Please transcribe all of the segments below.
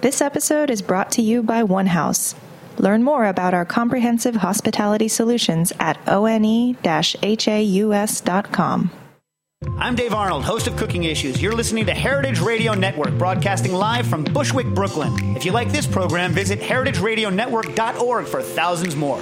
This episode is brought to you by One House. Learn more about our comprehensive hospitality solutions at one-haus.com. I'm Dave Arnold, host of Cooking Issues. You're listening to Heritage Radio Network, broadcasting live from Bushwick, Brooklyn. If you like this program, visit heritageradionetwork.org for thousands more.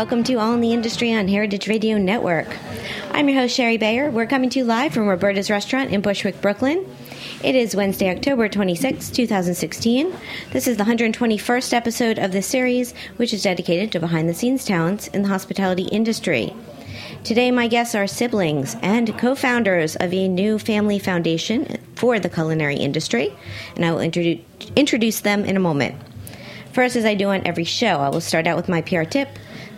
Welcome to All in the Industry on Heritage Radio Network. I'm your host, Shari Bayer. We're coming to you live from Roberta's Restaurant in Bushwick, Brooklyn. It is Wednesday, October 26, 2016. This is the 121st episode of this series, which is dedicated to behind the scenes talents in the hospitality industry. Today, my guests are siblings and co founders of a new family foundation for the culinary industry, and I will introduce them in a moment. First, as I do on every show, I will start out with my PR tip.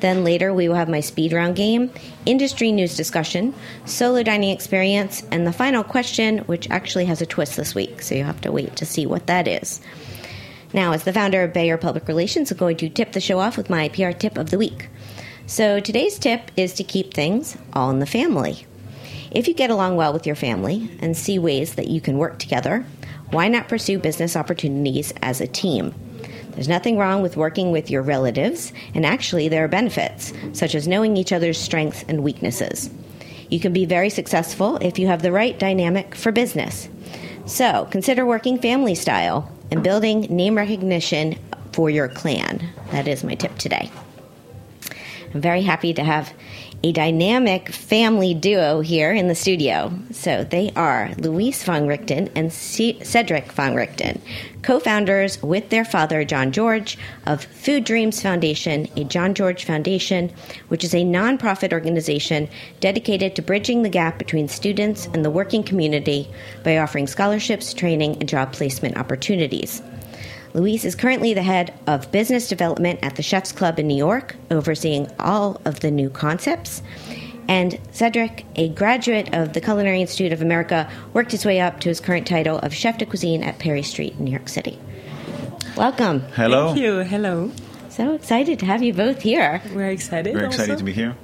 Then later, we will have my speed round game, industry news discussion, solo dining experience, and the final question, which actually has a twist this week, so you'll have to wait to see what that is. Now, as the founder of Bayer Public Relations, I'm going to tip the show off with my PR tip of the week. So today's tip is to keep things all in the family. If you get along well with your family and see ways that you can work together, why not pursue business opportunities as a team? There's nothing wrong with working with your relatives, and actually, there are benefits, such as knowing each other's strengths and weaknesses. You can be very successful if you have the right dynamic for business. So, consider working family style and building name recognition for your clan. That is my tip today. I'm very happy to have a dynamic family duo here in the studio. So they are Louis von Richten and C- Cedric Vongerichten, co founders with their father, Jean-Georges, of Food Dreams Foundation, a Jean-Georges Foundation, which is a nonprofit organization dedicated to bridging the gap between students and the working community by offering scholarships, training, and job placement opportunities. Louis is currently the head of business development at the Chefs Club in New York, overseeing all of the new concepts. And Cedric, a graduate of the Culinary Institute of America, worked his way up to his current title of chef de cuisine at Perry Street in New York City. Welcome. Hello. Thank you. Hello. So excited to have you both here. We're excited. We're excited also. to be here.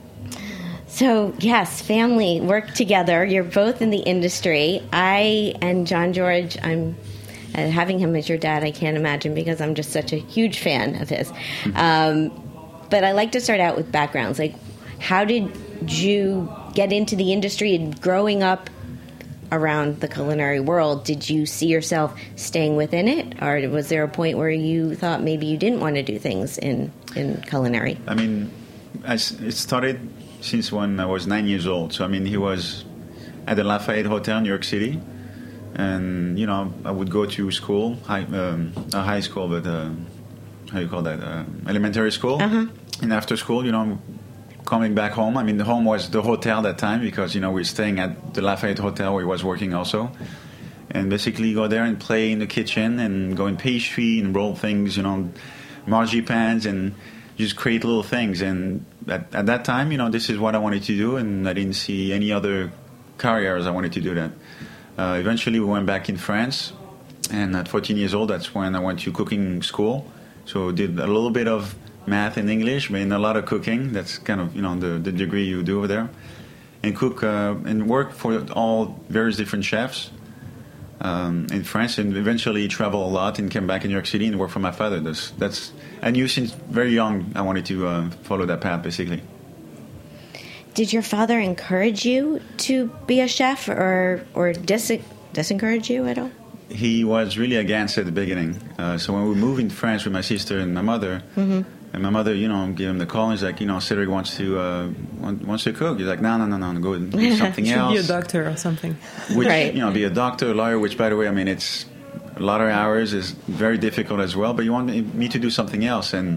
So, yes, family work together. You're both in the industry. I and Jean-Georges, I'm uh, having him as your dad, I can't imagine because I'm just such a huge fan of his. Um, but I like to start out with backgrounds. Like, how did you get into the industry and growing up around the culinary world? Did you see yourself staying within it, or was there a point where you thought maybe you didn't want to do things in, in culinary? I mean, I it started since when I was nine years old. So I mean, he was at the Lafayette Hotel in New York City, and you know, I would go to school, high, um, high school, but uh, how you call that, uh, elementary school. Uh-huh. And after school, you know, coming back home. I mean, the home was the hotel that time because you know we were staying at the Lafayette Hotel where he was working also. And basically go there and play in the kitchen and go in pastry and roll things, you know, marzipan and just create little things. And at, at that time, you know, this is what I wanted to do, and I didn't see any other careers I wanted to do that. Uh, eventually, we went back in France, and at 14 years old, that's when I went to cooking school. So did a little bit of math and English, but in a lot of cooking. That's kind of you know the, the degree you do over there, and cook uh, and work for all various different chefs um, in France, and eventually travel a lot and came back in New York City and work for my father. That's that's I knew since very young I wanted to uh, follow that path basically. Did your father encourage you to be a chef, or or dis- disencourage you at all? He was really against at the beginning. Uh, so when we moved in France with my sister and my mother, Mm-hmm. and my mother, you know, gave him the call. He's like, you know, Cedric wants to uh, want, wants to cook. He's like, no, no, no, no, go and do something Should else. be a doctor or something. which Right. you know, be a doctor, a lawyer. Which, by the way, I mean, it's a lot of hours is very difficult as well. But you want me, me to do something else, and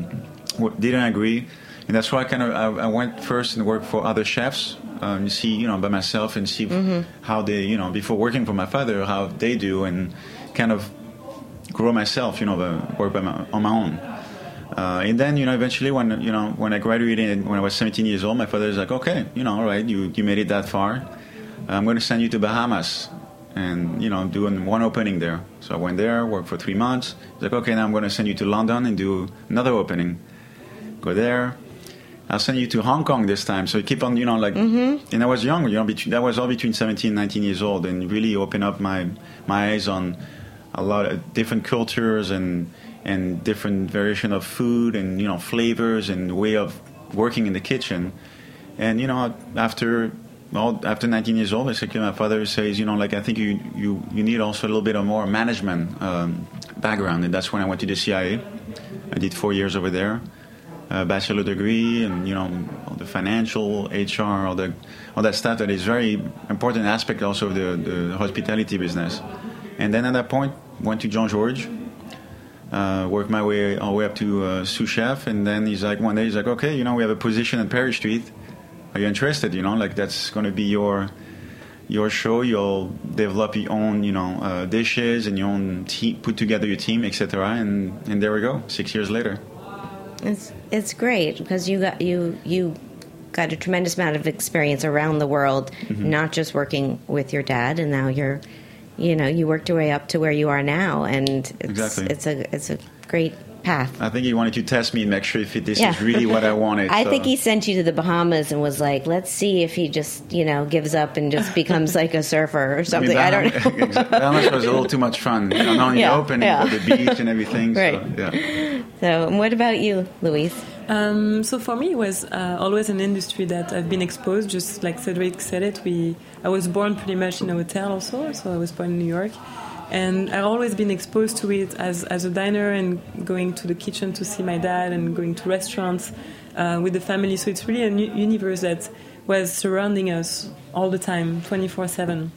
w- didn't agree. And that's why I kind of I, I went first and worked for other chefs. Um, see, you know, by myself and see how they, you know, before working for my father, how they do, and kind of grow myself, you know, the, work by my, on my own. Uh, and then, you know, eventually when, you know, when I graduated, when I was 17 years old, my father was like, okay, you know, all right, you, you made it that far. I'm going to send you to Bahamas and, you know, doing one opening there. So I went there, worked for three months. He's like, okay, now I'm going to send you to London and do another opening. Go there. I'll send you to Hong Kong this time. So you keep on, you know, like, mm-hmm. and I was young, you know, between, that was all between 17 and 19 years old and really opened up my, my eyes on a lot of different cultures and, and different variation of food and you know flavors and way of working in the kitchen. And you know, after well, after 19 years old, basically, my father says, you know, like I think you you, you need also a little bit of more management um, background, and that's when I went to the CIA. I did four years over there, bachelor degree, and you know, all the financial, HR, all the all that stuff that is very important aspect also of the, the hospitality business. And then at that point, went to Jean-Georges, uh, worked my way all the way up to uh, sous chef, and then he's like one day he's like, okay, you know, we have a position at Perry Street. Are you interested? You know, like that's going to be your your show. You'll develop your own, you know, uh, dishes and your own put together your team, etc. And and there we go. Six years later. It's it's great because you got you you got a tremendous amount of experience around the world, mm-hmm. not just working with your dad, and now you're you know you worked your way up to where you are now, and it's, exactly. it's a it's a great path. I think he wanted to test me and make sure if this yeah. is really what I wanted. I so. think he sent you to the Bahamas and was like, "Let's see if he just you know gives up and just becomes like a surfer or something." I, mean, Baham- I don't know. Bahamas was a little too much fun, you know, not only yeah, open, yeah. but the beach and everything. Right. So, yeah. So, what about you, Louis? Um, so for me, it was uh, always an industry that I've been exposed. Just like Cedric said it, we I was born pretty much in a hotel also, so I was born in New York, and I've always been exposed to it as as a diner and going to the kitchen to see my dad and going to restaurants uh, with the family. So it's really a universe that was surrounding us all the time, twenty four seven.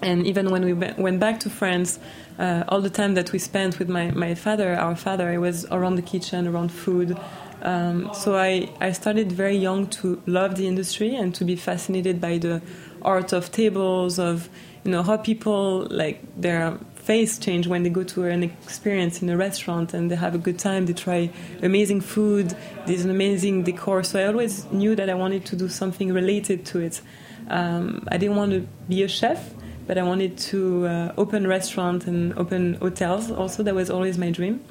And even when we went back to France, uh, all the time that we spent with my, my father, our father, I was around the kitchen, around food, um, so I, I started very young to love the industry and to be fascinated by the art of tables, of you know how people like their face change when they go to an experience in a restaurant and they have a good time. They try amazing food. There's an amazing decor. So I always knew that I wanted to do something related to it. Um, I didn't want to be a chef, but I wanted to uh, open restaurants and open hotels. Also, that was always my dream.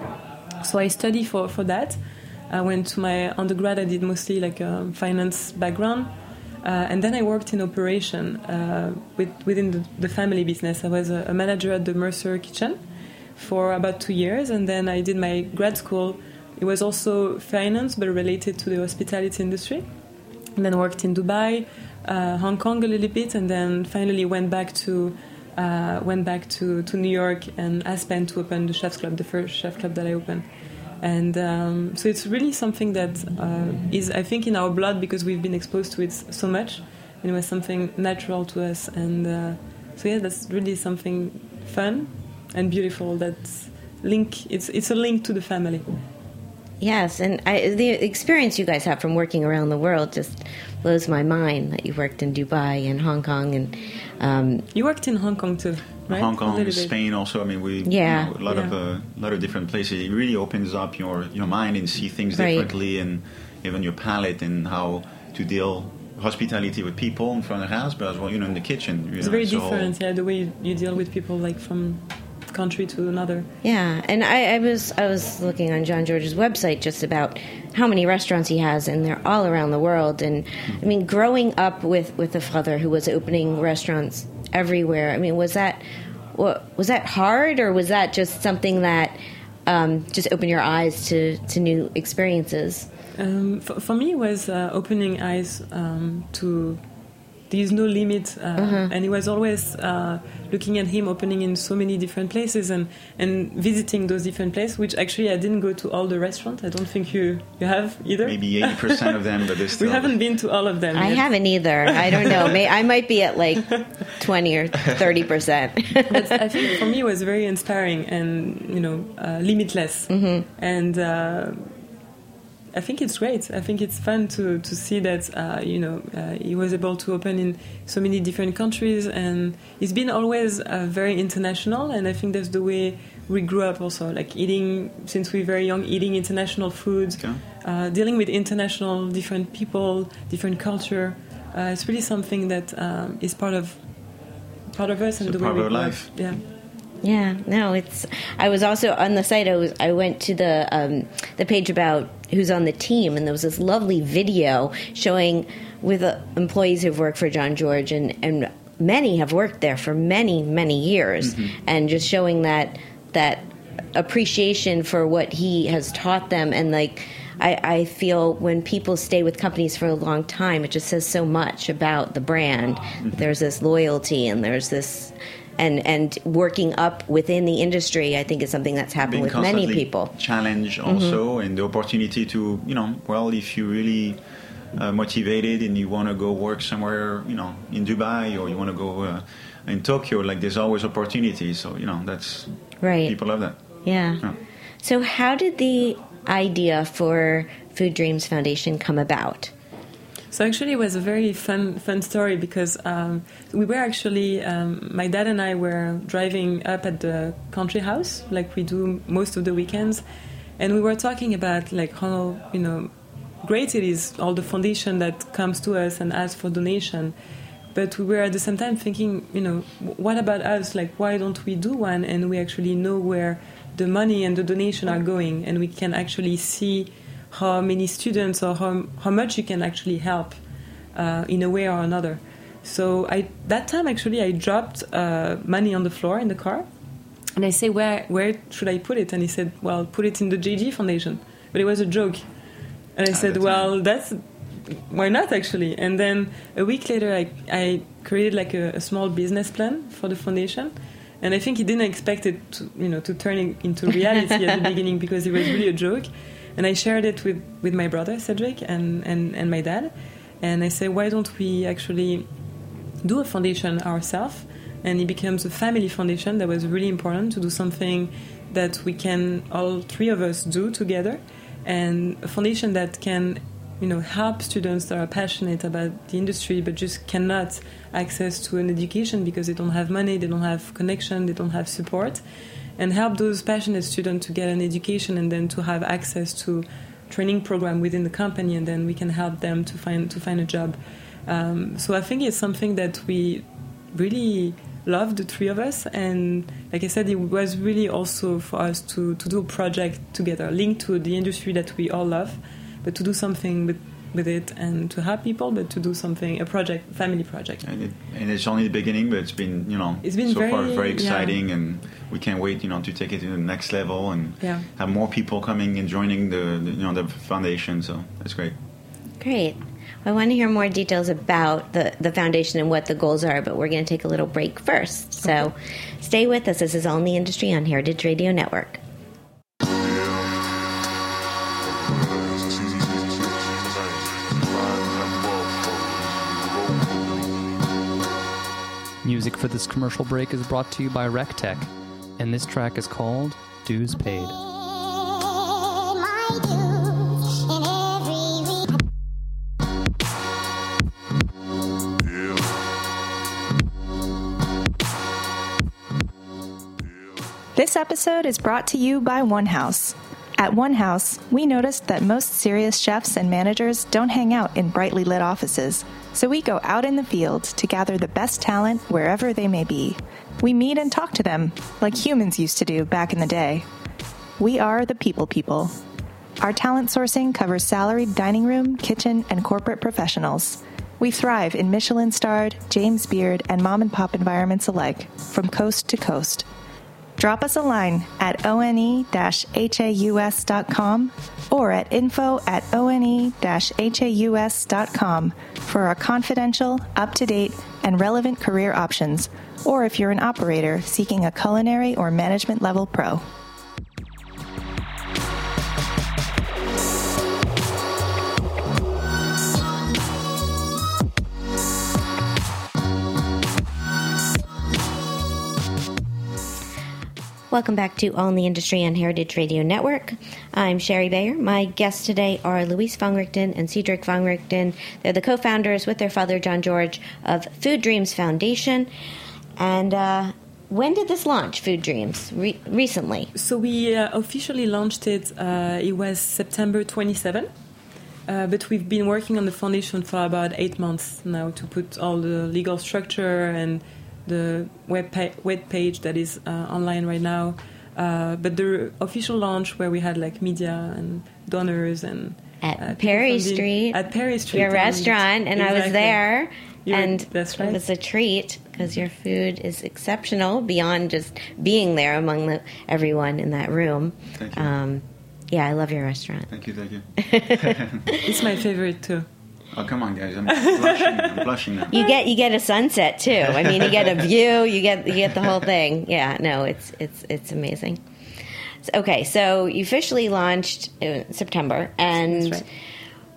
So I studied for for that. I went to my undergrad. I did mostly like a finance background, uh, and then I worked in operation uh, with, within the, the, family business. I was a, a, manager at the Mercer Kitchen for about two years, and then I did my grad school. It was also finance, but related to the hospitality industry. And then worked in Dubai, uh, Hong Kong a little bit, and then finally went back to uh, went back to, to New York and Aspen to open the Chef's Club, the first chef club that I opened and um, so it's really something that uh, is, I think, in our blood because we've been exposed to it so much, and it was something natural to us. And uh, so yeah, that's really something fun and beautiful. That's link. It's it's a link to the family. Yes, and I, the experience you guys have from working around the world just blows my mind. That you worked in Dubai and Hong Kong, and um, you worked in Hong Kong too right? Hong Kong, Spain, also. I mean, we yeah, you know, a lot yeah. of a uh, lot of different places. It really opens up your your mind and see things right. differently, and even your palate and how to deal hospitality with people in front of the house, but as well, you know, in the kitchen. it's know, very different, yeah. The way you, you deal with people, like from country to another. Yeah, and I, I, was I was looking on Jean-Georges' website just about how many restaurants he has, and they're all around the world. And I mean, growing up with with a father who was opening restaurants everywhere. I mean, was that was that hard, or was that just something that um, just opened your eyes to to new experiences? Um, for, for, me, it was uh, opening eyes um, to there's no limit, uh, uh-huh. and it was always uh, looking at him opening in so many different places and, and visiting those different places. Which actually I didn't go to all the restaurants. I don't think you you have either. Maybe eighty percent of them, but they still we haven't been to all of them. I yet. haven't either. I don't know. May, I might be at like twenty or thirty percent. I think for me it was very inspiring and you know uh, limitless mm-hmm. and uh, I think it's great. I think it's fun to to see that uh, you know uh, he was able to open in so many different countries, and he's been always uh, very international. And I think that's the way we grew up also like eating since we were very young, eating international foods, Okay. uh, dealing with international different people, different culture. Uh, it's really something that um, is part of part of us and the way we life. Yeah. Yeah, no, it's. I was also on the site. I was. I went to the um, the page about who's on the team, and there was this lovely video showing with uh, employees who've worked for Jean-Georges, and and many have worked there for many many years, and just showing that that appreciation for what he has taught them, and like. I, I feel when people stay with companies for a long time, it just says so much about the brand. There's this loyalty and there's this and and working up within the industry, I think is something that's happened being with many people. Mm-hmm. also and the opportunity to you know well if you really uh, motivated and you want to go work somewhere you know in dubai or you want to go uh, in tokyo like there's always opportunities so you know that's Right. people love that Yeah. Yeah. So how did the idea for Food Dreams Foundation come about? So actually, it was a very fun fun story because um, we were actually um, my dad and I were driving up at the country house like we do most of the weekends, and we were talking about like how you know great it is all the foundation that comes to us and asks for donation. But we were at the same time thinking, you know, what about us? Like, why don't we do one? And we actually know where the money and the donation are going, and we can actually see how many students or how, how much you can actually help uh, in a way or another. So I that time actually I dropped uh, money on the floor in the car, and I say where where should I put it? And he said, well, put it in the JG Foundation. But it was a joke, and I said, well, that's why not actually. And then a week later, I I created like a, a small business plan for the foundation. And I think he didn't expect it, to, you know, to turn into reality at the beginning because it was really a joke. And I shared it with, with my brother Cedric and, and, and my dad. And I said, why don't we actually do a foundation ourselves? And it becomes a family foundation that was really important to do something that we can all three of us do together, and a foundation that can, you know, help students that are passionate about the industry but just cannot access to an education because they don't have money, they don't have connection, they don't have support, and help those passionate students to get an education and then to have access to training program within the company, and then we can help them to find to find a job. Um, so I think it's something that we really love, the three of us, and like I said, it was really also for us to, to do a project together, linked to the industry that we all love, but to do something with with it and to help people, but to do something, a project, family project. and, it, and it's only the beginning but it's been you know It's been so far very- very yeah. exciting and we can't wait you know to take it to the next level and Yeah. have more people coming and joining the, the you know the foundation so that's great Great. I want to hear more details about the, the foundation and what the goals are, but we're going to take a little break first. So stay with us. This is All in the Industry on Heritage Radio Network. Music for this commercial break is brought to you by RecTech, and this track is called Dues Paid. This episode is brought to you by One House. At One House, we noticed that most serious chefs and managers don't hang out in brightly lit offices, so we go out in the field to gather the best talent wherever they may be. We meet and talk to them like humans used to do back in the day. We are the people people. Our talent sourcing covers salaried dining room, kitchen, and corporate professionals. We thrive in Michelin starred, James Beard, and mom and pop environments alike, from coast to coast. Drop us a line at one-haus.com or at info at one-haus.com for our confidential, up-to-date, and relevant career options, or if you're an operator seeking a culinary or management level pro. Welcome back to in the Industry on Heritage Radio Network. I'm Shari Bayer. My guests today are Louis von Richten and Cedric Vongerichten. They're the co-founders with their father, Jean-Georges, of Food Dreams Foundation. And uh, when did this launch, Food Dreams? Re- recently. So we uh, officially launched it. Uh, it was September 27. Uh, but we've been working on the foundation for about eight months now to put all the legal structure and the web, pa- web page that is uh, online right now. Uh, but the official launch where we had like media and donors and at uh, Perry people the- Street, at Perry Street, your restaurant, and I was there, You were- and that's right. it was a treat because your food is exceptional beyond just being there among the, everyone in that room. Thank you. Um, yeah, I love your restaurant. Thank you, thank you. It's my favorite too. Oh, come on, guys. I'm blushing. I'm blushing now. You get you get a sunset too. I mean, you get a view. You get you get the whole thing. Yeah, no, it's it's it's amazing. So- Okay, so you officially launched in September, and right.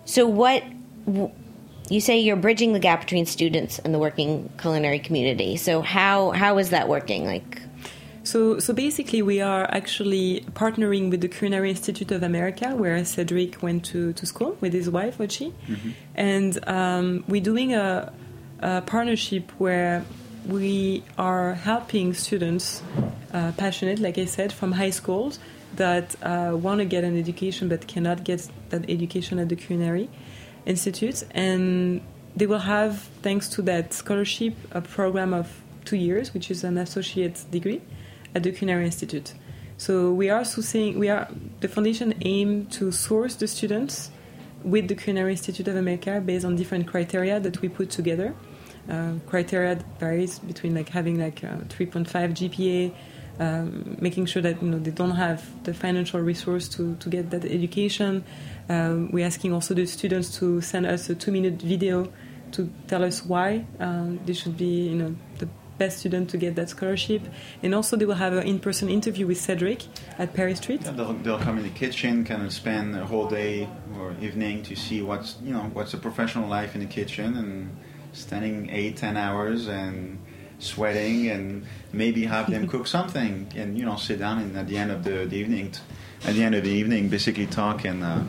so what? You say you're bridging the gap between students and the working culinary community. So how how is that working? Like, So, so basically, we are actually partnering with the Culinary Institute of America, where Cedric went to, to school with his wife, Ochi. And um, we're doing a, a partnership where we are helping students, uh, passionate, like I said, from high schools that uh, want to get an education but cannot get that education at the Culinary Institute. And they will have, thanks to that scholarship, a program of two years, which is an associate degree at the Culinary Institute. So we are sourcing, we are the foundation aim to source the students with the Culinary Institute of America based on different criteria that we put together. Uh, criteria varies between like having like a 3.5 GPA, um, making sure that you know they don't have the financial resource to, to get that education. Um, we're asking also the students to send us a two-minute video to tell us why um, they should be you know the best student to get that scholarship, and also they will have an in-person interview with Cedric at Perry Street. Yeah, they'll, they'll come in the kitchen, kind of spend a whole day or evening to see what's you know what's a professional life in the kitchen and standing eight ten hours and sweating and maybe have them cook something and you know sit down and at the end of the, the evening, t- at the end of the evening, basically talk and. Uh,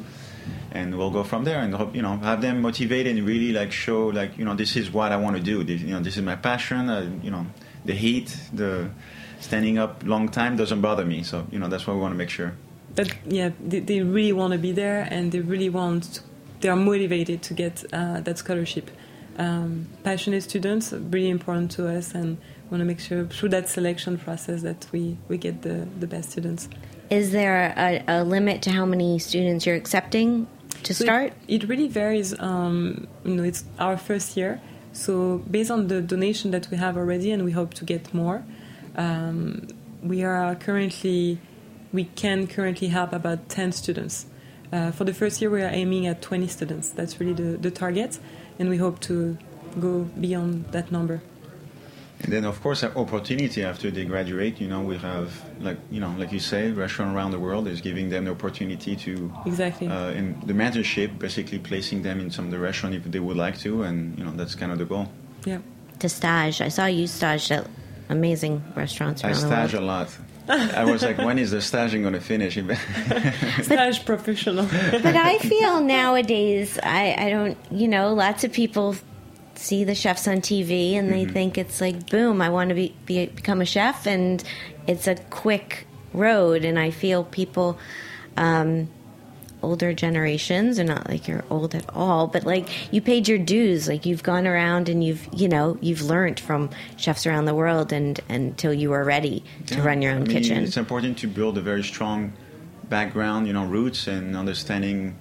and we'll go from there and hope, you know have them motivated and really like show like you know this is what I want to do this, you know this is my passion uh, you know the heat the standing up long time doesn't bother me so you know that's what we want to make sure But yeah, they, they really want to be there, and they really want. To, they are motivated to get uh, that scholarship. Um, passionate students are really important to us, and want to make sure through that selection process that we, we get the, the best students. is there a, a limit to how many students you're accepting to So start? It, it really varies. Um, you know, it's our first year, so based on the donation that we have already, and we hope to get more. Um, we are currently, we can currently help about ten students. Uh, for the first year, we are aiming at twenty students. That's really the, the target, and we hope to go beyond that number. And then, of course, an opportunity after they graduate. You know, we have like you know, like you say, restaurant around the world is giving them the opportunity to Exactly. uh, in the mentorship, basically placing them in some of the restaurant if they would like to, and you know, that's kind of the goal. yeah. To stage. I saw you stage at amazing restaurants I around the stage world. a lot. I was like, when is the staging going to finish? Stage professional. but I feel nowadays, I, I don't, you know, lots of people see the chefs on TV and they think it's like, boom, I want to be, be become a chef, and it's a quick road. And I feel people, um, older generations, are not like you're old at all, but like you paid your dues, like you've gone around and you've, you know, you've learned from chefs around the world, and until you are ready to Yeah. run your own I mean, kitchen. It's important to build a very strong background, you know, roots and understanding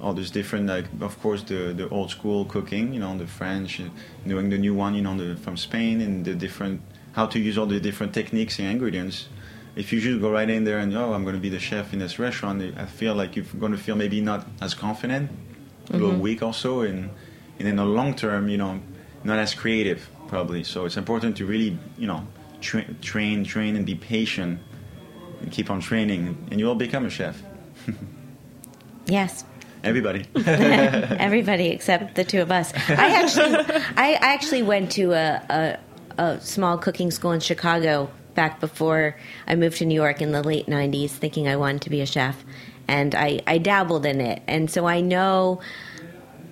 all these different, like, of course, the, the old school cooking, you know, the French, knowing the new one, you know, the, from Spain and the different, how to use all the different techniques and ingredients. If you just go right in there and, oh, I'm going to be the chef in this restaurant, I feel like you're going to feel maybe not as confident, a Mm-hmm. little weak also, and, and in the long term, you know, not as creative, probably. So it's important to really, you know, tra- train, train, and be patient and keep on training, and you will become a chef. yes. Everybody. Everybody except the two of us. I actually, I actually went to a, a, a small cooking school in Chicago back before I moved to New York in the late '90s, thinking I wanted to be a chef, and I, I dabbled in it, and so I know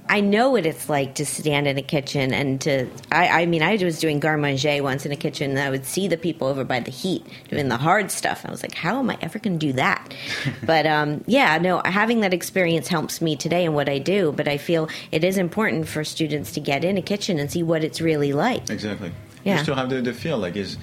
I know what it's like to stand in a kitchen and to. I, I mean, I was doing garde once in a kitchen, and I would see the people over by the heat doing the hard stuff. I was like, how am I ever going to do that? but um, yeah, no, having that experience helps me today in what I do. But I feel it is important for students to get in a kitchen and see what it's really like. Exactly. Yeah. Just to have the, the feel like is,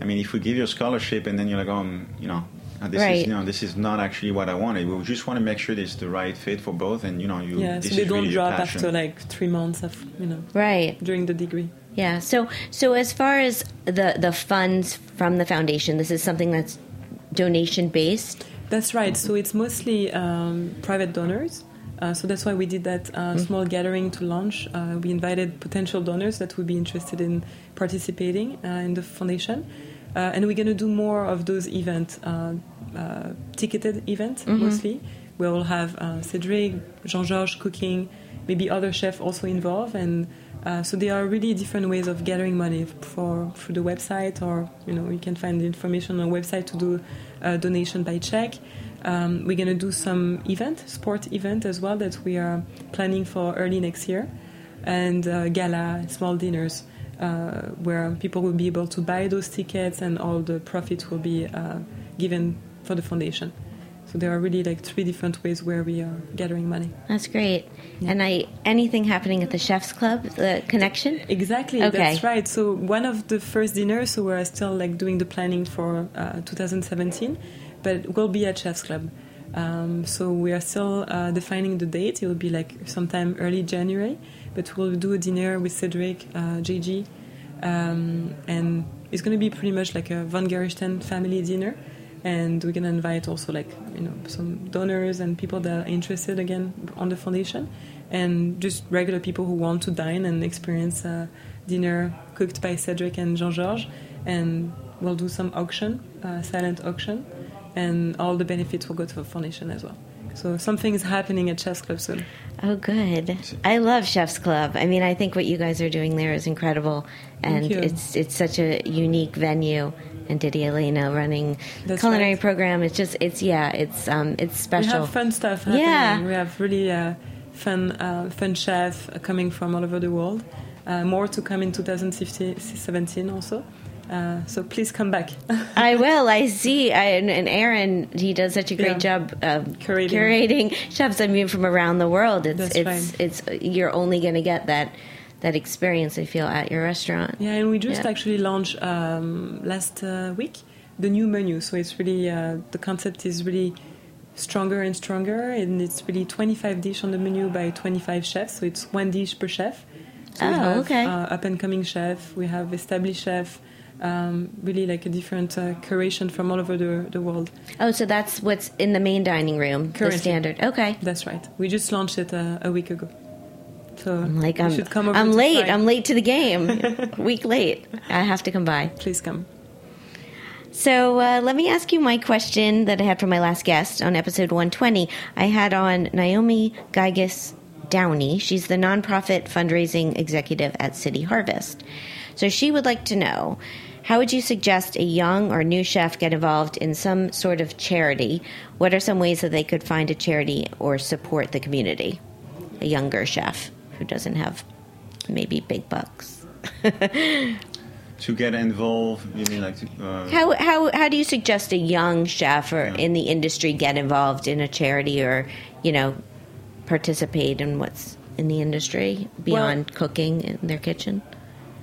I mean, if we give you a scholarship and then you're like, oh, um, you know, uh, this Right. is you know this is not actually what I wanted. We just want to make sure it's the right fit for both, and you know, you Yeah, this so they is don't really drop after like three months of you know Right. during the degree. Yeah. So so as far as the the funds from the foundation, this is something that's donation based. That's right. So it's mostly um, private donors. Uh, so that's why we did that uh, small gathering to launch. Uh, we invited potential donors that would be interested in participating uh, in the foundation, uh, and we're going to do more of those events, uh, uh, ticketed events mostly. We will have uh, Cedric, Jean-Georges cooking, maybe other chefs also involved, and uh, so there are really different ways of gathering money for through the website, or you know you can find the information on the website to do a donation by check. Um, we're going to do some event, sport event as well that we are planning for early next year, and uh, gala, small dinners uh, where people will be able to buy those tickets and all the profit will be uh, given for the foundation. So there are really like three different ways where we are gathering money. That's great. And I anything happening at the Chefs Club, the connection. Exactly, Okay. that's right. So one of the first dinners, so we're still like doing the planning for uh, 2017, but we'll be at Chef's Club. Um, so we are still uh, defining the date. It will be like sometime early January, but we'll do a dinner with Cedric, uh, JG, um, and it's going to be pretty much like a Vongerichten family dinner. And we're going to invite also like you know some donors and people that are interested again on the foundation, and just regular people who want to dine and experience a dinner cooked by Cedric and Jean Georges. And we'll do some auction, uh, silent auction, and all the benefits will go to the foundation as well. So something is happening at Chef's Club soon. Oh, good. I love Chef's Club. I mean, I think what you guys are doing there is incredible, and it's it's such a unique venue. And Didier Elena running That's culinary right. program. It's just it's yeah, it's um it's special. We have fun stuff happening. Yeah. We have really uh, fun, uh, fun chef coming from all over the world. Uh, more to come in 2017 also. Uh, so please come back. I will. I see. I, and, Aaron, he does such a great Yeah. job of Curating. curating chefs. I mean, from around the world. It's That's it's right. it's you're only going to get that that experience. I feel at your restaurant. Yeah, and we just Yeah. actually launched um, last uh, week the new menu. So it's really uh, the concept is really stronger and stronger, and it's really 25 dish on the menu by 25 chefs. So it's one dish per chef. So we Oh, have okay. uh, up and coming chef, we have established chef. Um, really like a different uh, curation from all over the, the world. Oh, so that's what's in the main dining room, the standard. Okay. That's right. We just launched it uh, a week ago. So I'm like I'm, should come over I'm late. try. I'm late to the game. Week late. I have to come by. Please come. So uh, let me ask you my question that I had for my last guest on episode 120. I had on Naomi Geiges Downey. She's the nonprofit fundraising executive at City Harvest. So she would like to know how would you suggest a young or new chef get involved in some sort of charity? What are some ways that they could find a charity or support the community? A younger chef who doesn't have maybe big bucks. to get involved. You mean like to, uh, How, how, how do you suggest a young chef or in the industry get involved in a charity or, you know, participate in what's in the industry beyond cooking in their kitchen?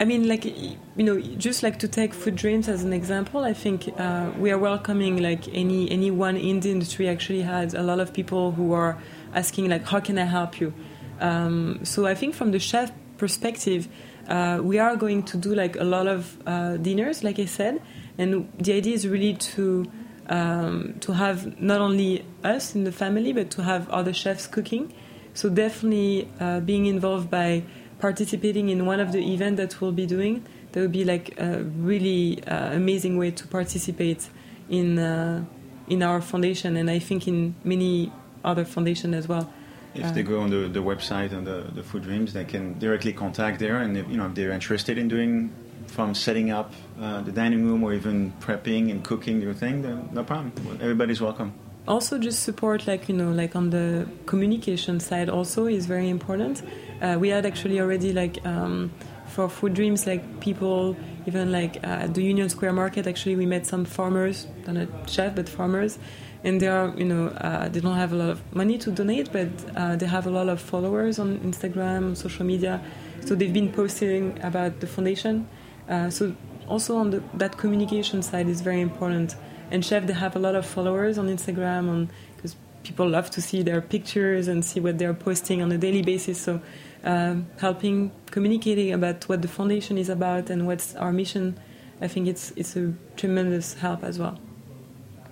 I mean, like you know, just like to take Food Dreams as an example, I think uh, we are welcoming like any anyone in the industry. Actually, has a lot of people who are asking like, "How can I help you?" Um, so I think from the chef perspective, uh, we are going to do like a lot of uh, dinners, like I said, and the idea is really to um, to have not only us in the family, but to have other chefs cooking. So definitely uh, being involved by participating in one of the events that we'll be doing, that would be like a really uh, amazing way to participate in uh, in our foundation, and I think in many other foundation as well. if they go on the, the website and the, the Food Dreams, they can directly contact there, and if, you know if they're interested in doing from setting up uh, the dining room or even prepping and cooking your thing, then no problem. Everybody's welcome. also just support like you know like on the communication side also is very important uh, we had actually already like um, for food dreams like people even like uh, at the union square market actually we met some farmers not chef but farmers. And they are you know uh, they don't have a lot of money to donate but uh, they have a lot of followers on instagram on social media. So they've been posting about the foundation. Uh, so also on the, that communication side is very important. And chef they have a lot of followers on instagram on because people love to see their pictures and see what they're posting on a daily basis. So um, helping communicating about what the foundation is about and what's our mission i think it's it's a tremendous help as well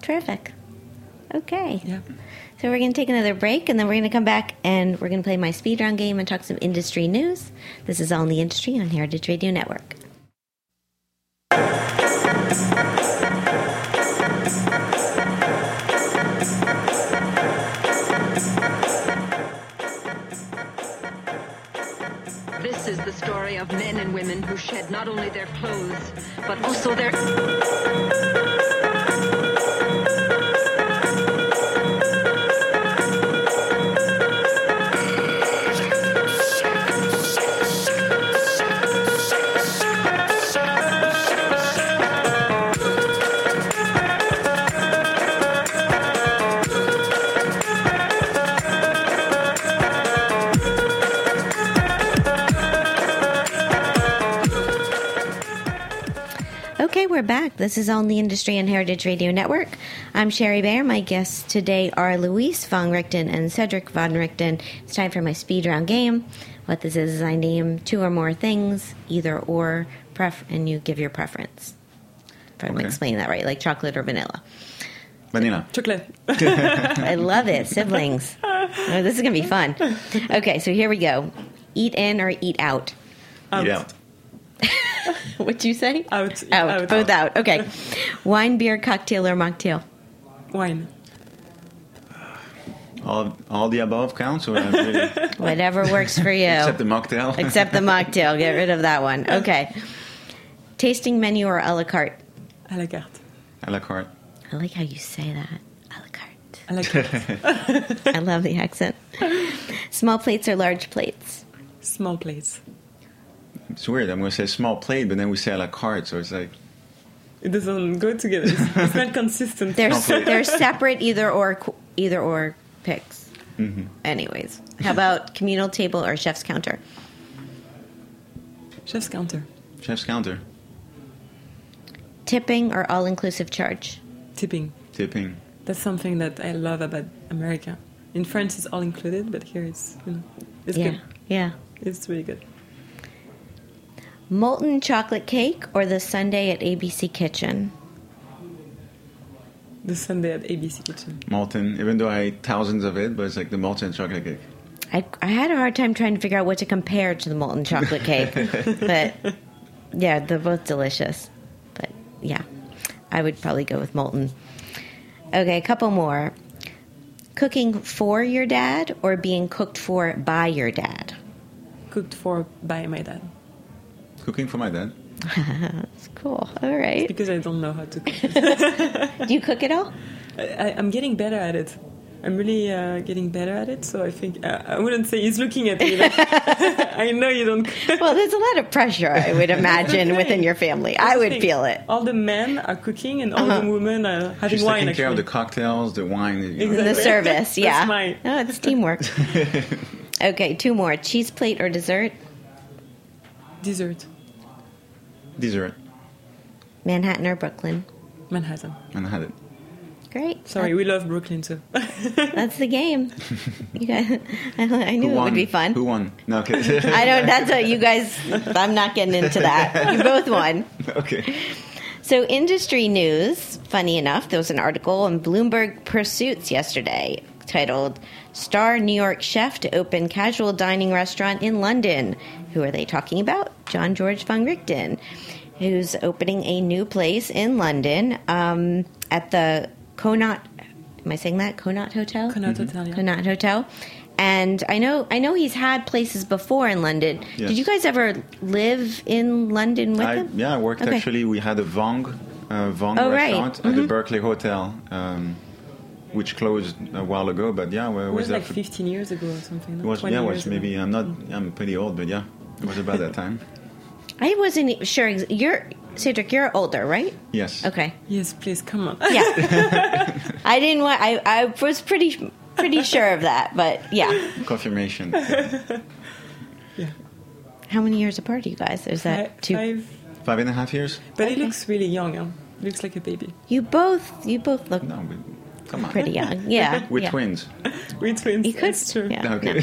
Terrific. Okay. yeah So we're going to take another break, and then we're going to come back and we're going to play my speed round game and talk some industry news. This is All in the Industry on Heritage Radio Network. Story of men and women who shed not only their clothes, but also their. Back. This is On the Industry and Heritage Radio Network. I'm Shari Bayer. My guests today are Louis von Richten and Cedric Vongerichten. It's time for my speed round game. What this is is I name two or more things, either or, pref- and you give your preference. If I'm Okay. explaining that right, like chocolate or vanilla. Vanilla. chocolate I love it. Siblings. Oh, this is going to be fun. Okay, so here we go. Eat in or eat out? out. Eat out. What'd you say? Out, Out. out. Both out. Okay. Wine, beer, cocktail, or mocktail? wine All, all the above counts, or really- Whatever works for you. except the mocktail. Except the mocktail. Get rid of that one. Okay. Tasting menu or a la carte? à la carte a la carte. I like how you say that. A la carte. à la carte I love the accent. Small plates or large plates? small plates It's weird. I'm going to say small plate, but then we say a la carte, so it's like it doesn't go together it's, it's not consistent They're Small they're separate either or either or picks. Mm-hmm. Anyways, how about communal table or chef's counter? chef's counter chef's counter, Tipping or all inclusive charge? tipping tipping. that's something that i love about america in france it's all included but here it's you know it's yeah. good Yeah. it's really good Molten chocolate cake or the sundae at ABC Kitchen? the sundae at abc kitchen Molten, even though I ate thousands of it, but it's like the molten chocolate cake. I, I had a hard time trying to figure out what to compare to the molten chocolate cake. but yeah, they're both delicious. But yeah, I would probably go with molten. Okay, a couple more. Cooking for your dad or being cooked for by your dad? cooked for by my dad Cooking for my dad. That's cool. All right. because i don't know how to cook Do you cook at all? I, I'm getting better at it. I'm really uh, getting better at it. So I think uh, I wouldn't say he's looking at me. Like, I know you don't. Well, there's a lot of pressure, I would imagine, within your family. I would Thing. feel it. All the men are cooking and all Uh-huh. the women are having She's wine. taking care of the cocktails, the wine. you know. The service, yeah. That's mine. No, it's teamwork. okay, two more. Cheese plate or dessert? dessert, Dessert. Manhattan or Brooklyn? Manhattan. And I had it. Great. Sorry, we love Brooklyn too. That's the game. You guys, I, I knew it would be fun. Who won? No, okay. I don't. That's what you guys. I'm not getting into that. You both won. okay. So, industry news. Funny enough, there was an article in Bloomberg Pursuits yesterday titled "Star New York Chef to Open Casual Dining Restaurant in London." Who are they talking about? Jean-Georges Vongerichten, who's opening a new place in London um, at the Connaught. Am I saying that Connaught Hotel? Connaught Hotel, yeah. Connaught Hotel. And I know, I know he's had places before in London. Yes. Did you guys ever live in London with I, him? yeah, I worked Okay. actually. We had a Vong, uh, Vong Oh, right. restaurant at the Berkeley Hotel. Um, which closed a while ago. But yeah, we It was was like for- 15 years ago or something. It no? was yeah, it was ago. maybe I'm not I'm pretty old, but yeah, it was about that time. I wasn't sure. ex- You're Cedric. You're older, right? Yes. Okay. Yes, please come on. Yeah. I didn't want. I I was pretty pretty sure of that, but yeah. Confirmation. Yeah. How many years apart are you guys? Is that Fi- two? Five, Five and a half years? but he looks really young. Huh? Looks like a baby. You both. You both look No, we, come on. pretty young. Yeah. We're yeah. twins. We're twins. You could. That's true. Yeah. Okay.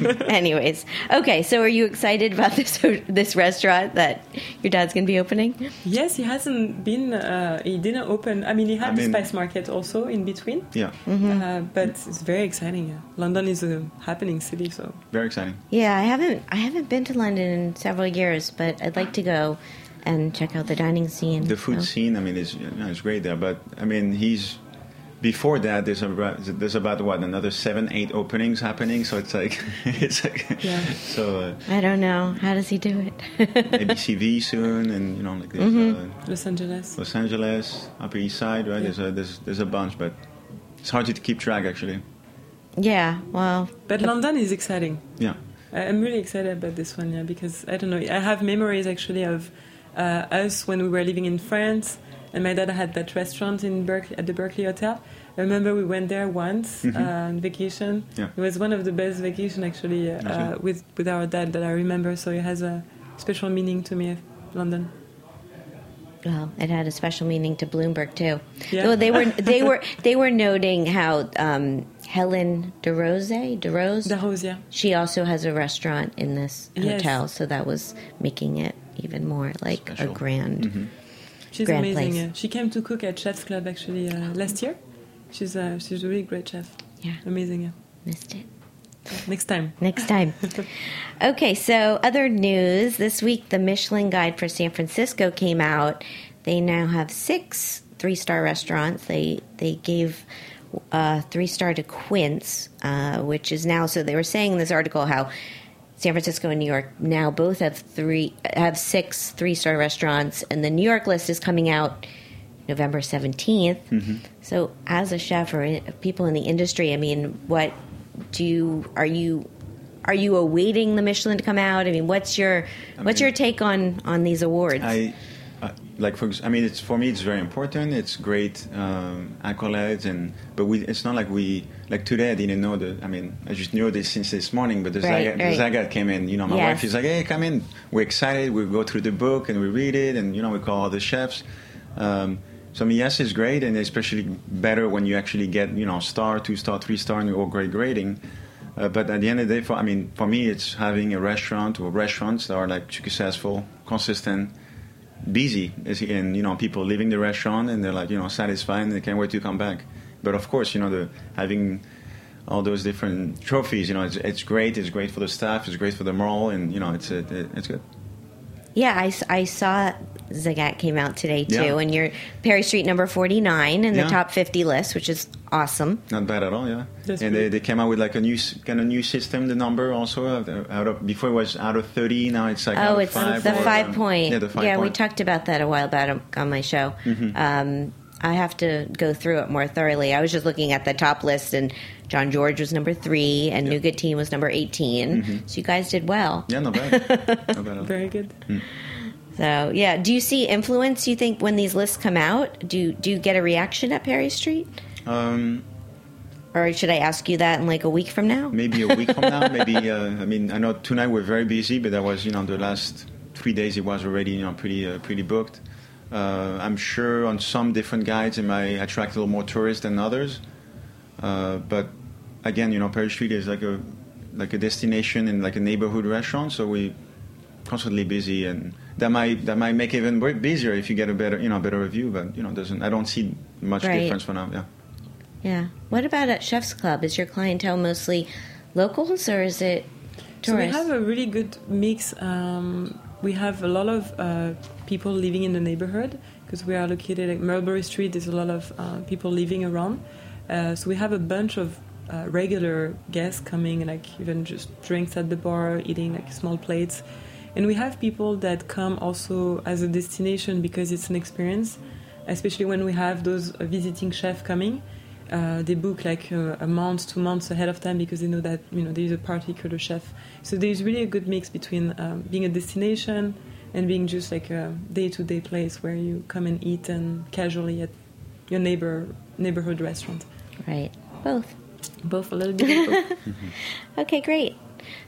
no. Anyways, okay. So, are you excited about this this restaurant that your dad's going to be opening? Yes, he hasn't been. Uh, he didn't open. I mean, he had I the mean- spice market also in between. Yeah, Mm-hmm. Uh, but it's very exciting. Yeah. London is a happening city, so very exciting. Yeah, I haven't I haven't been to London in several years, but I'd like to go and check out the dining scene. The food so. scene, I mean, is you know, it's great there. But I mean, he's before that. There's about there's about what another seven, eight openings happening. So it's like it's like Yeah. so uh, I don't know. How does he do it? ABCV soon, and you know like there's Mm-hmm. uh, Los Angeles. Los Angeles, Upper East Side, right? There's a there's there's a bunch, but it's hard to keep track actually. yeah, well, But London is exciting. Yeah. I- I'm really excited about this one, yeah, because I don't know. I have memories actually of uh, us when we were living in France, and my dad had that restaurant in Berkeley at the Berkeley Hotel. I remember we went there once uh, on vacation. Yeah. It was one of the best vacation actually uh, Actually. with with our dad that I remember. So it has a special meaning to me, London. well, it had a special meaning to Bloomberg too. Yeah. Well, they were they were they were noting how um, Helen Darroze Darroze The Rose, yeah. she also has a restaurant in this Yes. hotel, so that was making it even more like Special. a grand. She's Grand amazing. place. Yeah. She came to cook at Chef's Club actually uh, last year. She's she's a really great chef. Yeah, Amazing. Yeah. missed it. Next time. Next time. okay, so other news. This week, the Michelin Guide for San Francisco came out. They now have six three star restaurants. They they gave uh, three star to Quince, uh, which is now. So they were saying in this article how San Francisco and New York now both have three have six three star restaurants, and the New York list is coming out November 17th. So, as a chef or i- people in the industry, I mean, what do you are you are you awaiting the Michelin to come out? I mean, what's your what's mean- your take on on these awards? I uh, like for I mean it's for me it's very important. It's great um, accolades and but we it's not like we like today I didn't know the I mean I just knew this since this morning. But the Right, Zagat, right. the Zagat came in. You know my Yes. wife is like hey come in. We're excited. We go through the book and we read it and you know we call all the chefs. Um, so I mean yes it's great and especially better when you actually get you know star, two star, three star and you all great grading. Uh, but at the end of the day, for I mean, for me, it's having a restaurant or restaurants that are like successful, consistent, busy, and you know, people leaving the restaurant and they're like, you know, satisfied and they can't wait to come back. But of course, you know, the having all those different trophies, you know, it's, it's great. It's great for the staff. It's great for the moral, and you know, it's it, it's good. yeah, I, I saw Zagat came out today too, Yeah. and you're Perry Street number 49 in the Yeah. top 50 list, which is awesome. Not bad at all, yeah. That's and they, they came out with like a new kind of new system. The number also out of, before it was out of thirty. Now it's like out Oh, of it's five the or, five um, point. Yeah, the five we point. Mm-hmm. talked about that a while back on my show. Um, I have to go through it more thoroughly. I was just looking at the top list, and Jean-Georges was number three, and Yeah. Nougatine was number 18. So you guys did well. Mm-hmm. Yeah, not bad. not bad at all. Very good. So yeah, do you see influence? You think when these lists come out, do do you get a reaction at Perry Street, Um, or should I ask you that in like a week from now? maybe a week from now. Maybe uh, I mean I know tonight we're very busy, but that was you know the last three days it was already you know pretty uh, pretty booked. Uh, I'm sure on some different guides it might attract a little more tourists than others. Uh, but again, you know, Perry Street is like a like a destination and like a neighborhood restaurant, so we constantly busy, and that might that might make it even busier if you get a better you know better review. But you know, doesn't I don't see much Right. difference for now. Yeah. Yeah. What about at Chef's Club? Is your clientele mostly locals, or is it So we have a really good mix. Um, we have a lot of uh, people living in the neighborhood because we are located at Mulberry Street. There's a lot of uh, people living around. Uh, so we have a bunch of uh, regular guests coming, like even just drinks at the bar, eating like small plates. And we have people that come also as a destination because it's an experience, especially when we have those uh, visiting chefs coming. Uh, they book like uh, a month, two months ahead of time because they know that you know there is a particular chef. So there's really a good mix between um, being a destination and being just like a day-to-day place where you come and eat and casually at your neighbor neighborhood restaurant. Right. Both. Both a little bit. Both. Okay, great.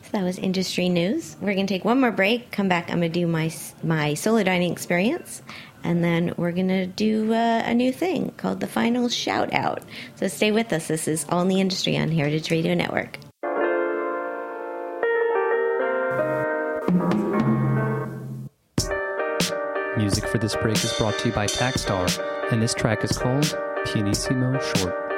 So that was industry news. We're going to take one more break. Come back. I'm going to do my my solo dining experience, and then we're going to do uh, a new thing called the final shout out. So stay with us. This is All in the Industry on Heritage Radio Network. Music for this break is brought to you by Taxstar, and this track is called Pianissimo Short.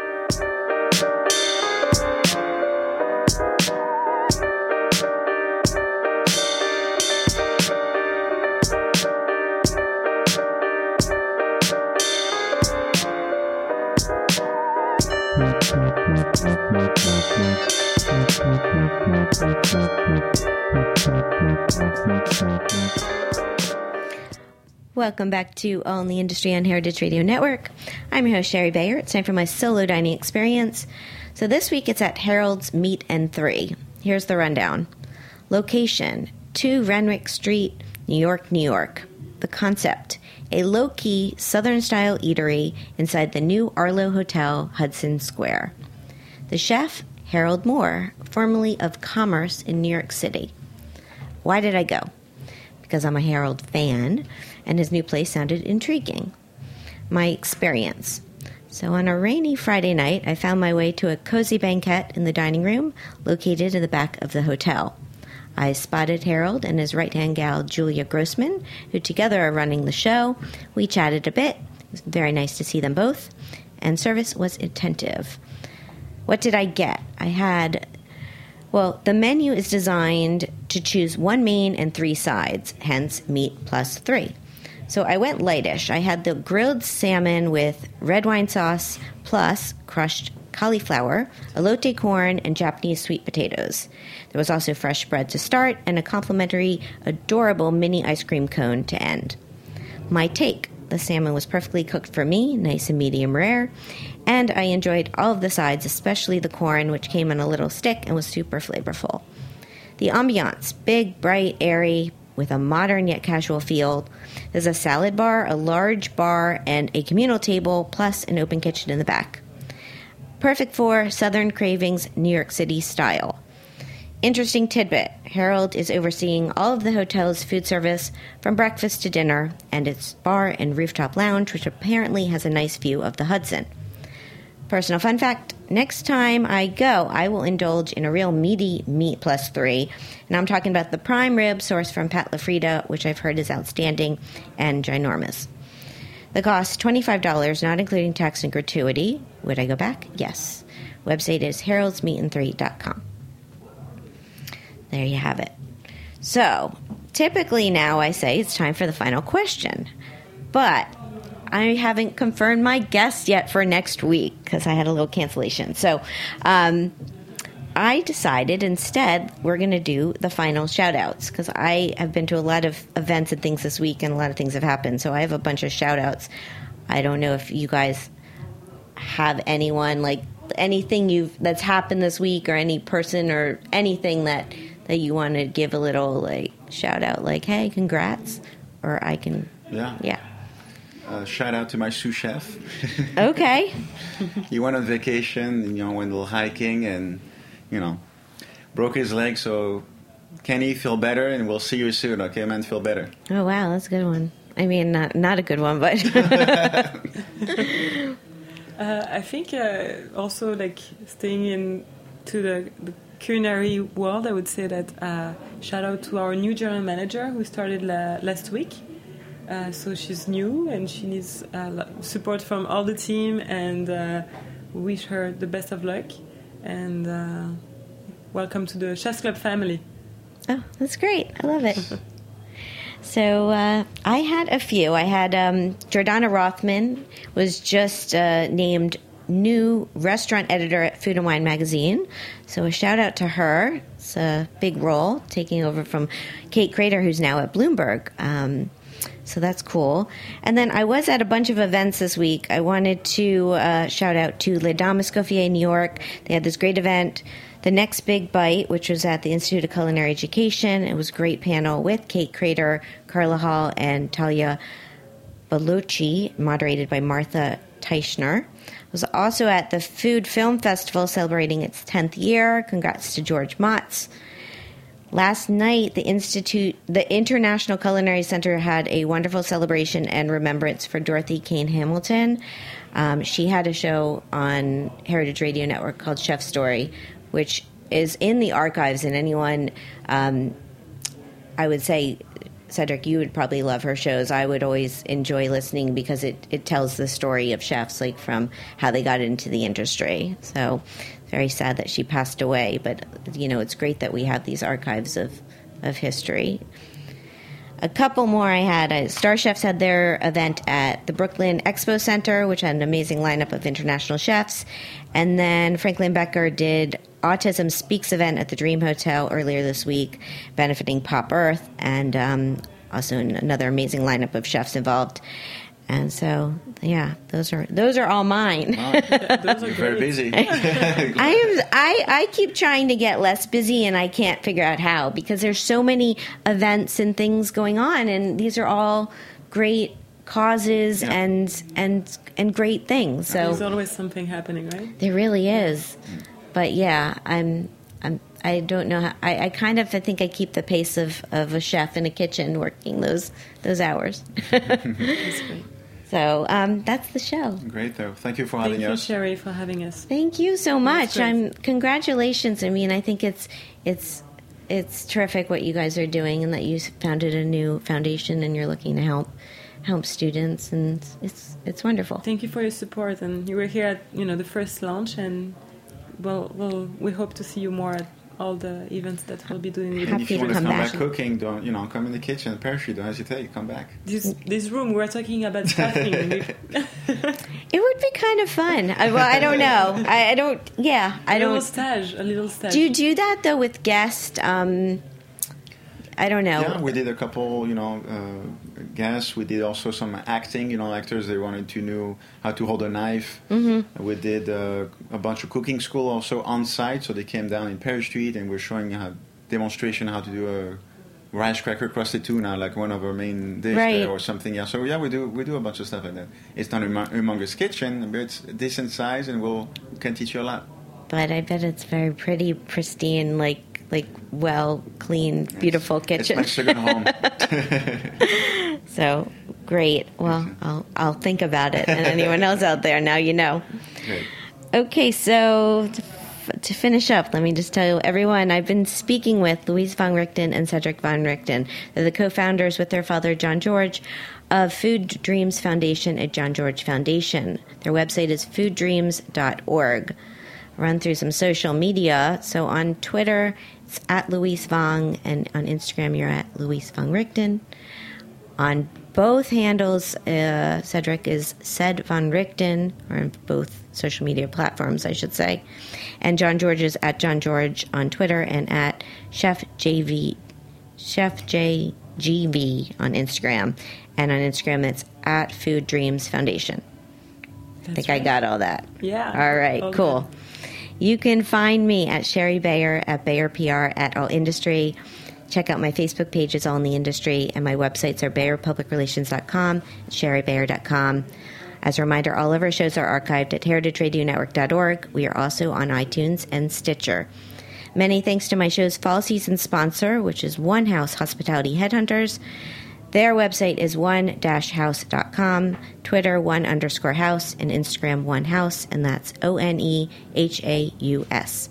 Welcome back to in the Industry on Heritage Radio Network. I'm your host, Shari Bayer. It's time for my solo dining experience. So this week it's at Harold's Meat and Three. Here's the rundown Location 2 Renwick Street, New York, New York. The concept a low key Southern style eatery inside the new Arlo Hotel, Hudson Square. The chef, Harold Moore, formerly of Commerce in New York City. Why did I go? Because I'm a Harold fan, and his new place sounded intriguing. My experience. So, on a rainy Friday night, I found my way to a cozy banquette in the dining room located in the back of the hotel. I spotted Harold and his right hand gal, Julia Grossman, who together are running the show. We chatted a bit. It was very nice to see them both, and service was attentive. What did I get? I had well, the menu is designed to choose one main and three sides, hence meat plus three. So I went lightish. I had the grilled salmon with red wine sauce plus crushed cauliflower, elote corn, and Japanese sweet potatoes. There was also fresh bread to start and a complimentary, adorable mini ice cream cone to end. My take the salmon was perfectly cooked for me, nice and medium rare, and I enjoyed all of the sides, especially the corn, which came on a little stick and was super flavorful. The ambiance big, bright, airy, with a modern yet casual feel. There's a salad bar, a large bar, and a communal table, plus an open kitchen in the back. Perfect for Southern Cravings New York City style. Interesting tidbit Harold is overseeing all of the hotel's food service from breakfast to dinner and its bar and rooftop lounge, which apparently has a nice view of the Hudson. Personal fun fact next time I go, I will indulge in a real meaty meat plus three. And I'm talking about the prime rib sourced from Pat LaFrida, which I've heard is outstanding and ginormous. The cost $25, not including tax and gratuity. Would I go back? Yes. Website is haroldsmeatand3.com. There you have it. So, typically now I say it's time for the final question. But I haven't confirmed my guest yet for next week because I had a little cancellation. So, um, I decided instead we're going to do the final shout outs because I have been to a lot of events and things this week and a lot of things have happened. So I have a bunch of shout outs. I don't know if you guys have anyone like anything you've that's happened this week or any person or anything that that you want to give a little like shout out like hey congrats or I can Yeah. yeah Uh, shout out to my sous chef. okay he went on vacation, and, you know, went a little hiking, and you know, broke his leg. So, Kenny, feel better, and we'll see you soon. Okay, man, feel better. oh wow that's a good one I mean not not a good one but Uh, I think uh, also like staying in to the, the culinary world, I would say that uh, shout out to our new general manager who started la- last week. Uh, so she's new and she needs uh, support from all the team and uh, wish her the best of luck and uh, welcome to the Chef's Club family. Oh, that's great. I love it. so uh, I had a few. I had um, Jordana Rothman was just named new restaurant editor at Food and Wine magazine. So a shout out to her. It's a big role taking over from Kate Krader, who's now at Bloomberg. Um, So that's cool. And then I was at a bunch of events this week. I wanted to uh, shout out to Les Dames Escoffier in New York. They had this great event, The Next Big Bite, which was at the Institute of Culinary Education. It was a great panel with Kate Krader, Carla Hall, and Talia Baiocchi, moderated by Martha Teichner. I was also at the Food Film Festival celebrating its 10th year. Congrats to George Motz. Last night, the Institute, the International Culinary Center had a wonderful celebration and remembrance for Dorothy Cann Hamilton. Um, she had a show on Heritage Radio Network called Chef Story, which is in the archives, and anyone, um, I would say, Cedric, you would probably love her shows. I would always enjoy listening because it, it tells the story of chefs, like from how they got into the industry. So, very sad that she passed away, but you know, it's great that we have these archives of, of history. A couple more I had. Star Chefs had their event at the Brooklyn Expo Center, which had an amazing lineup of international chefs. And then Franklin Becker did Autism Speaks event at the Dream Hotel earlier this week, benefiting Pop Earth, and um, also another amazing lineup of chefs involved. And so, yeah, those are those are all mine. You're very busy. I am. I I keep trying to get less busy, and I can't figure out how because there's so many events and things going on, and these are all great causes Yeah. and and and great things. So There's always something happening, right? there really is. But yeah, I'm. I'm. I don't know. How, I, I kind of. I think I keep the pace of, of a chef in a kitchen working those those hours. That's great. So um, that's the show. Great, though. Thank you for Thank having you, us. Shari, for having us. Thank you so much. I'm congratulations. I mean, I think it's it's it's terrific what you guys are doing, and that you founded a new foundation and you're looking to help help students, and it's it's wonderful. Thank you for your support, and you were here at you know the first launch, and well, well, we hope to see you more at all the events that we'll be doing. With Happy If you want to come come back. back cooking, don't you know? Come in the kitchen, parachute. Don't hesitate. Come back. this this room. we're talking about staffing. It would be kind of fun. I, well, I don't know. I, I don't. Yeah, I a little don't. stage, a little stage. Do you do that though with guests? Um, I don't know. Yeah, we did a couple, you know, uh, guests. We did also some acting. You know, actors they wanted to know how to hold a knife. Mm-hmm. We did uh, a bunch of cooking school also on site. So they came down in Perry Street and we're showing a demonstration how to do a rice cracker crusted tuna, like one of our main dishes Right. or something. Yeah. So yeah, we do we do a bunch of stuff like that. It's not a humo- humongous kitchen, but it's decent size, and we'll can teach you a lot. but I bet it's very pretty, pristine, like like well clean, beautiful It's kitchen. my second home. So great. Well, I'll I'll think about it. And anyone else out there, now you know. Great. Okay, so to, f- to finish up, let me just tell you, everyone, I've been speaking with Louis Vongerichten and Cedric Vongerichten. They're the co-founders with their father, Jean-Georges, of Food Dreams Foundation at Jean-Georges Foundation. Their website is fooddreams.org. Run through some social media. So on Twitter, it's at Louise Vong, and on Instagram, you're at Louis Vongerichten. On both handles, uh, Cedric is Ced Vongerichten, or on both social media platforms, I should say. And Jean-Georges is at Jean-Georges on Twitter and at Chef JV, Chef JGV on Instagram. And on Instagram, it's at Food Dreams Foundation. I think I got all that. Yeah. All right, All cool. good. You can find me at Shari Bayer at Bayer PR at All Industry. Check out my Facebook pages, All in the Industry, and my websites are BayerPublicRelations.com ShariBayer.com. As a reminder, all of our shows are archived at heritageradionetwork.org. We are also on iTunes and Stitcher. Many thanks to my show's fall season sponsor, which is One Haus Hospitality Headhunters. Their website is one-house.com, Twitter one underscore house, and Instagram one haus, and that's O N E H A U S.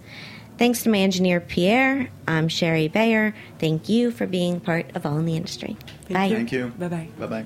Thanks to my engineer Pierre. I'm Shari Bayer. Thank you for being part of All in the Industry. Thank Bye. you. Thank you. Bye bye. Bye bye.